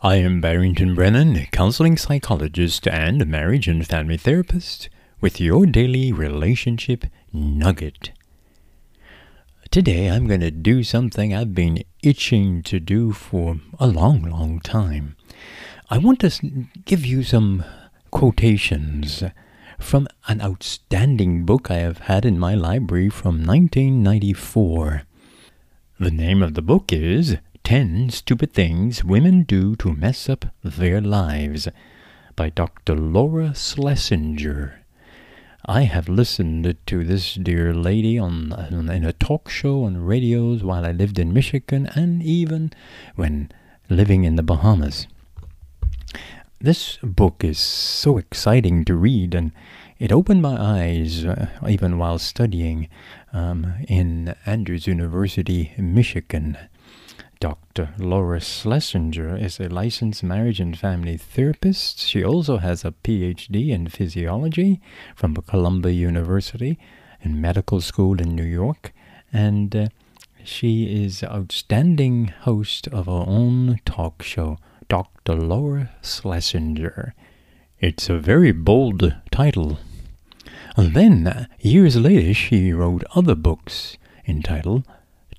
I am Barrington Brennan, counseling psychologist and marriage and family therapist, with your daily relationship nugget. Today I'm going to do something I've been itching to do for a long, long time. I want to give you some quotations from an outstanding book I have had in my library from 1994. The name of the book is 10 Stupid Things Women Do to Mess Up Their Lives by Dr. Laura Schlesinger. I have listened to this dear lady on, in a talk show on radios while I lived in Michigan and even when living in the Bahamas. This book is so exciting to read and it opened my eyes uh, even while studying um, in Andrews University, Michigan. Dr. Laura Schlesinger is a licensed marriage and family therapist. She also has a PhD in physiology from Columbia University and medical school in New York. And uh, she is outstanding host of her own talk show, Dr. Laura Schlesinger. It's a very bold title. And then, uh, years later, she wrote other books entitled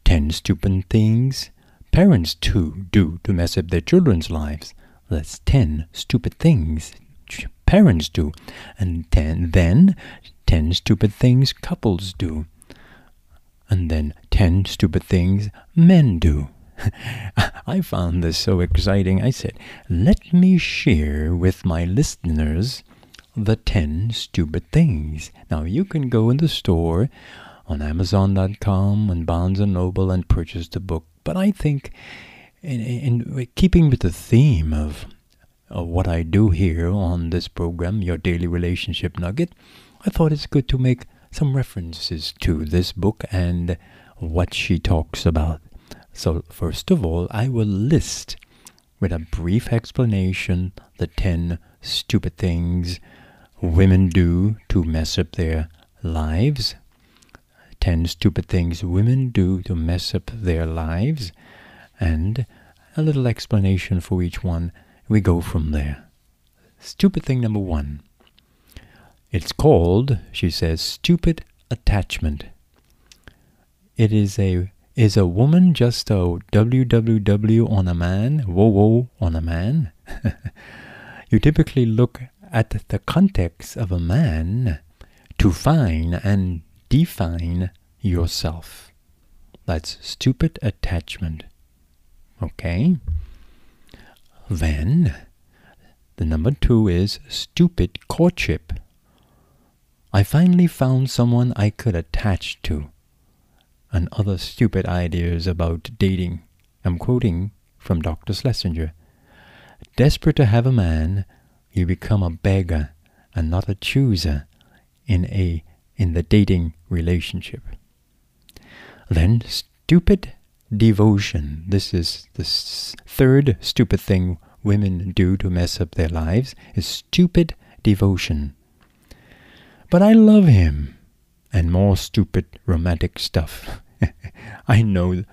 Ten Stupid Things parents too do to mess up their children's lives. That's 10 stupid things parents do. And ten, then 10 stupid things couples do. And then 10 stupid things men do. I found this so exciting. I said, let me share with my listeners the 10 stupid things. Now, you can go in the store on Amazon.com and Barnes & Noble and purchase the book but I think, in, in keeping with the theme of, of what I do here on this program, Your Daily Relationship Nugget, I thought it's good to make some references to this book and what she talks about. So, first of all, I will list with a brief explanation the 10 stupid things women do to mess up their lives 10 stupid things women do to mess up their lives, and a little explanation for each one. We go from there. Stupid thing number one. It's called, she says, stupid attachment. It is a is a woman just a www on a man, whoa whoa on a man? you typically look at the context of a man to find and define yourself. That's stupid attachment. Okay? Then, the number two is stupid courtship. I finally found someone I could attach to. And other stupid ideas about dating. I'm quoting from Dr. Schlesinger. Desperate to have a man, you become a beggar and not a chooser in a in the dating relationship. Then, stupid devotion. This is the third stupid thing women do to mess up their lives is stupid devotion. But I love him. And more stupid romantic stuff. I know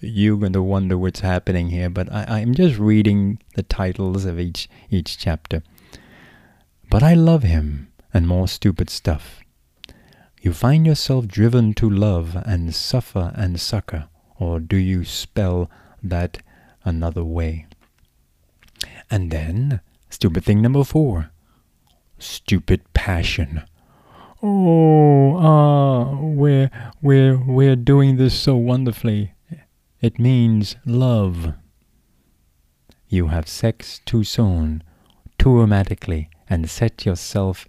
you're going to wonder what's happening here, but I, I'm just reading the titles of each each chapter. But I love him and more stupid stuff. You find yourself driven to love and suffer and succor, or do you spell that another way? And then, stupid thing number four stupid passion. Oh, ah, we're, we're, we're doing this so wonderfully. It means love. You have sex too soon, too romantically, and set yourself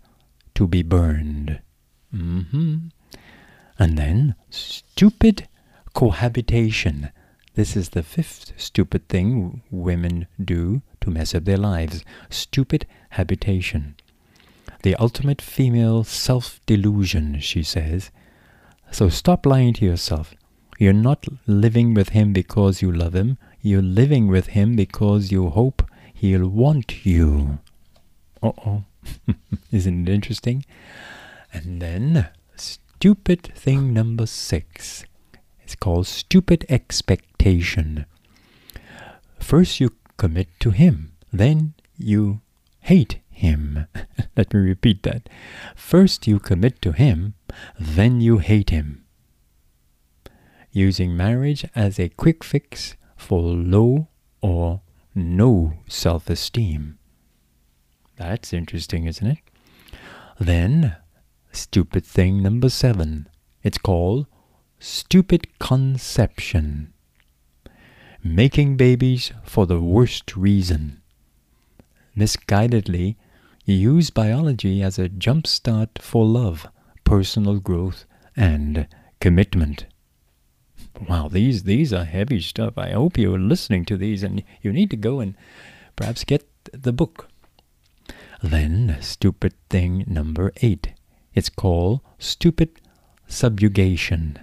to be burned. Mm-hmm. And then stupid cohabitation. This is the fifth stupid thing women do to mess up their lives. Stupid habitation. The ultimate female self delusion, she says. So stop lying to yourself. You're not living with him because you love him. You're living with him because you hope he'll want you. Uh oh. Isn't it interesting? And then, stupid thing number six. It's called stupid expectation. First, you commit to Him. Then you hate Him. Let me repeat that. First you commit to Him, then you hate Him. Using marriage as a quick fix for low or no self esteem. That's interesting, isn't it? Then, stupid thing number seven. It's called stupid conception. Making babies for the worst reason. Misguidedly, use biology as a jumpstart for love, personal growth, and commitment. Wow, these these are heavy stuff. I hope you're listening to these and you need to go and perhaps get the book. Then, stupid thing number eight. It's called stupid subjugation.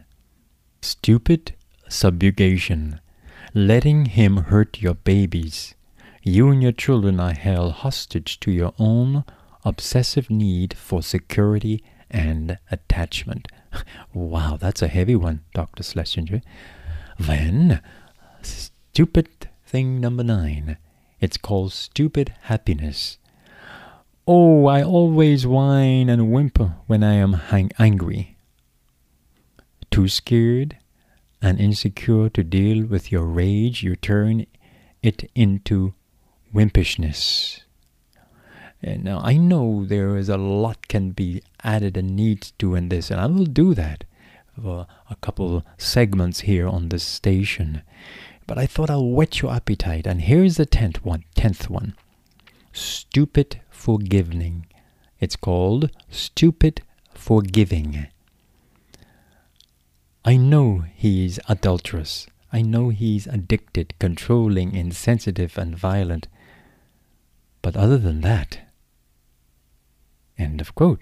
Stupid subjugation. Letting him hurt your babies. You and your children are held hostage to your own obsessive need for security and attachment. wow, that's a heavy one, Dr. Schlesinger. Then, stupid thing number nine. It's called stupid happiness. Oh, I always whine and whimper when I am angry. Too scared and insecure to deal with your rage, you turn it into wimpishness. And now I know there is a lot can be added and needs to in this, and I will do that for a couple segments here on this station. But I thought I'll whet your appetite, and here's the tenth one. Tenth one. Stupid forgiving. It's called stupid forgiving. I know he's adulterous. I know he's addicted, controlling, insensitive, and violent. But other than that, End of quote.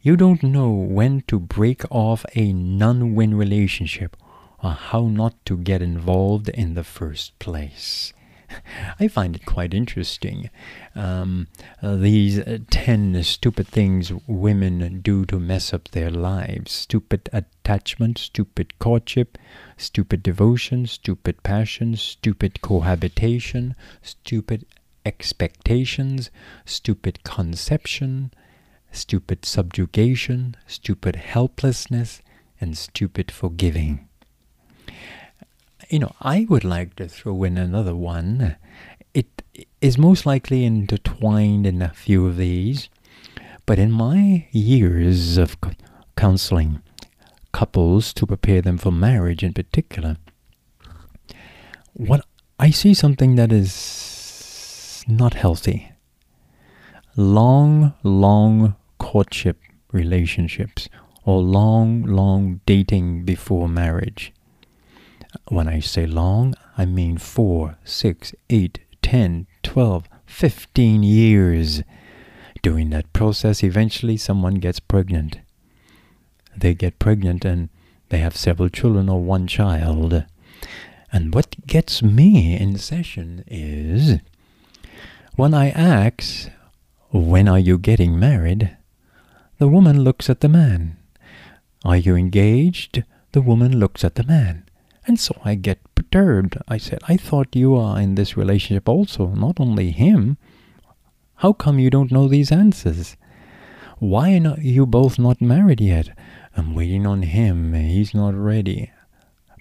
You don't know when to break off a non win relationship or how not to get involved in the first place. I find it quite interesting. Um, uh, these uh, 10 stupid things women do to mess up their lives stupid attachment, stupid courtship, stupid devotion, stupid passion, stupid cohabitation, stupid expectations, stupid conception, stupid subjugation, stupid helplessness, and stupid forgiving. You know, I would like to throw in another one. It is most likely intertwined in a few of these, but in my years of counseling couples to prepare them for marriage in particular, what I see something that is not healthy. Long, long courtship relationships or long, long dating before marriage. When I say long, I mean four, six, eight, ten, twelve, fifteen years. During that process, eventually someone gets pregnant. They get pregnant and they have several children or one child. And what gets me in session is when I ask, When are you getting married? the woman looks at the man. Are you engaged? The woman looks at the man. And so I get perturbed. I said, I thought you are in this relationship also, not only him. How come you don't know these answers? Why are you both not married yet? I'm waiting on him. He's not ready.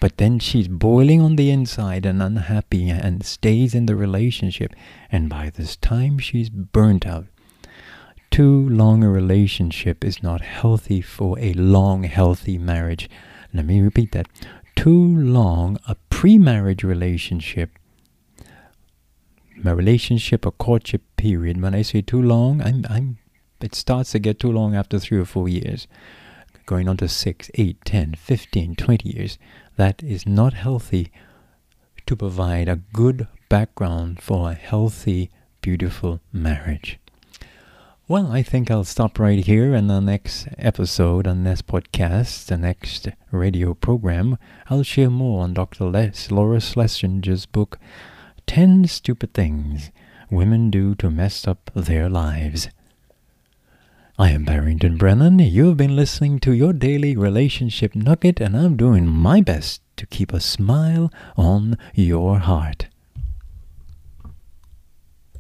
But then she's boiling on the inside and unhappy and stays in the relationship. And by this time, she's burnt out. Too long a relationship is not healthy for a long, healthy marriage. Let me repeat that. Too long a pre marriage relationship, a relationship, a courtship period, when I say too long, I'm, I'm, it starts to get too long after three or four years going on to 6, 8, 10, 15, 20 years, that is not healthy to provide a good background for a healthy, beautiful marriage. Well, I think I'll stop right here in the next episode, on this podcast, the next radio program. I'll share more on Dr. Les, Laura Schlesinger's book, 10 Stupid Things Women Do to Mess Up Their Lives. I am Barrington Brennan. You've been listening to your daily relationship nugget, and I'm doing my best to keep a smile on your heart.